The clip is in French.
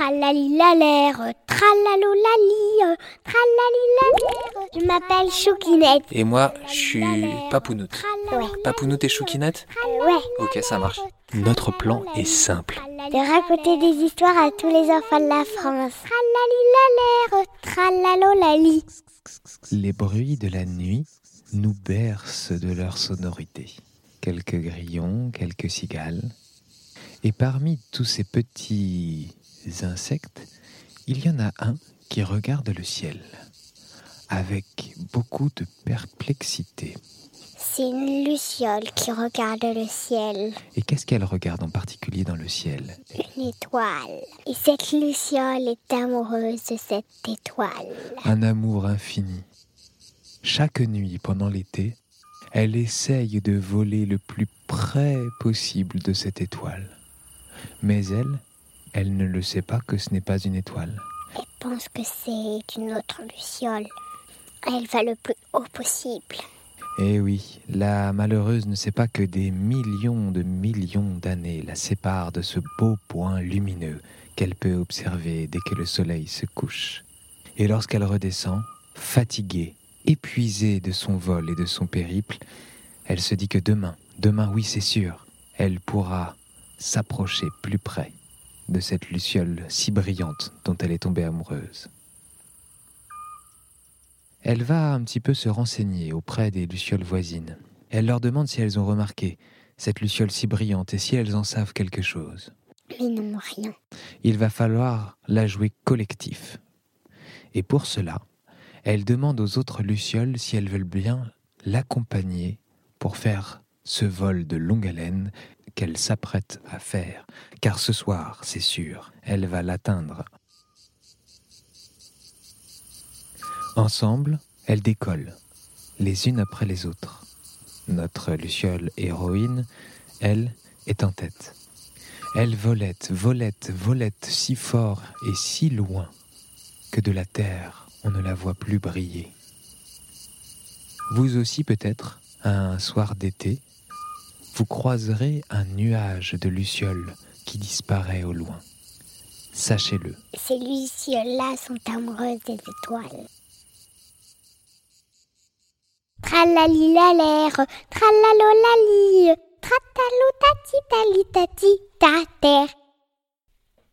Tralalilalère, tralalolali, tralalilalère. Je m'appelle Choukinette. Et moi, je suis Papounoute. Ouais. Papounoute et Choukinette Ouais. Ok, ça marche. Notre plan est simple. De raconter des histoires à tous les enfants de la France. Tralalilalère, tralalolali. Les bruits de la nuit nous bercent de leur sonorité. Quelques grillons, quelques cigales. Et parmi tous ces petits insectes, il y en a un qui regarde le ciel avec beaucoup de perplexité. C'est une luciole qui regarde le ciel. Et qu'est-ce qu'elle regarde en particulier dans le ciel? Une étoile. Et cette luciole est amoureuse de cette étoile. Un amour infini. Chaque nuit pendant l'été, elle essaye de voler le plus près possible de cette étoile. Mais elle, elle ne le sait pas que ce n'est pas une étoile. Elle pense que c'est une autre luciole. Elle va le plus haut possible. Eh oui, la malheureuse ne sait pas que des millions de millions d'années la séparent de ce beau point lumineux qu'elle peut observer dès que le soleil se couche. Et lorsqu'elle redescend, fatiguée, épuisée de son vol et de son périple, elle se dit que demain, demain oui c'est sûr, elle pourra s'approcher plus près de cette luciole si brillante dont elle est tombée amoureuse. Elle va un petit peu se renseigner auprès des lucioles voisines. Elle leur demande si elles ont remarqué cette luciole si brillante et si elles en savent quelque chose. Mais non, rien. Il va falloir la jouer collectif. Et pour cela, elle demande aux autres lucioles si elles veulent bien l'accompagner pour faire ce vol de longue haleine qu'elle s'apprête à faire, car ce soir, c'est sûr, elle va l'atteindre. Ensemble, elles décollent, les unes après les autres. Notre luciole héroïne, elle, est en tête. Elle volette, volette, volette si fort et si loin que de la terre, on ne la voit plus briller. Vous aussi peut-être, un soir d'été, vous croiserez un nuage de lucioles qui disparaît au loin. Sachez-le. Ces lucioles-là sont amoureuses des étoiles. Tralalilalère, tralalolali, tratalo tati tali tati ta terre.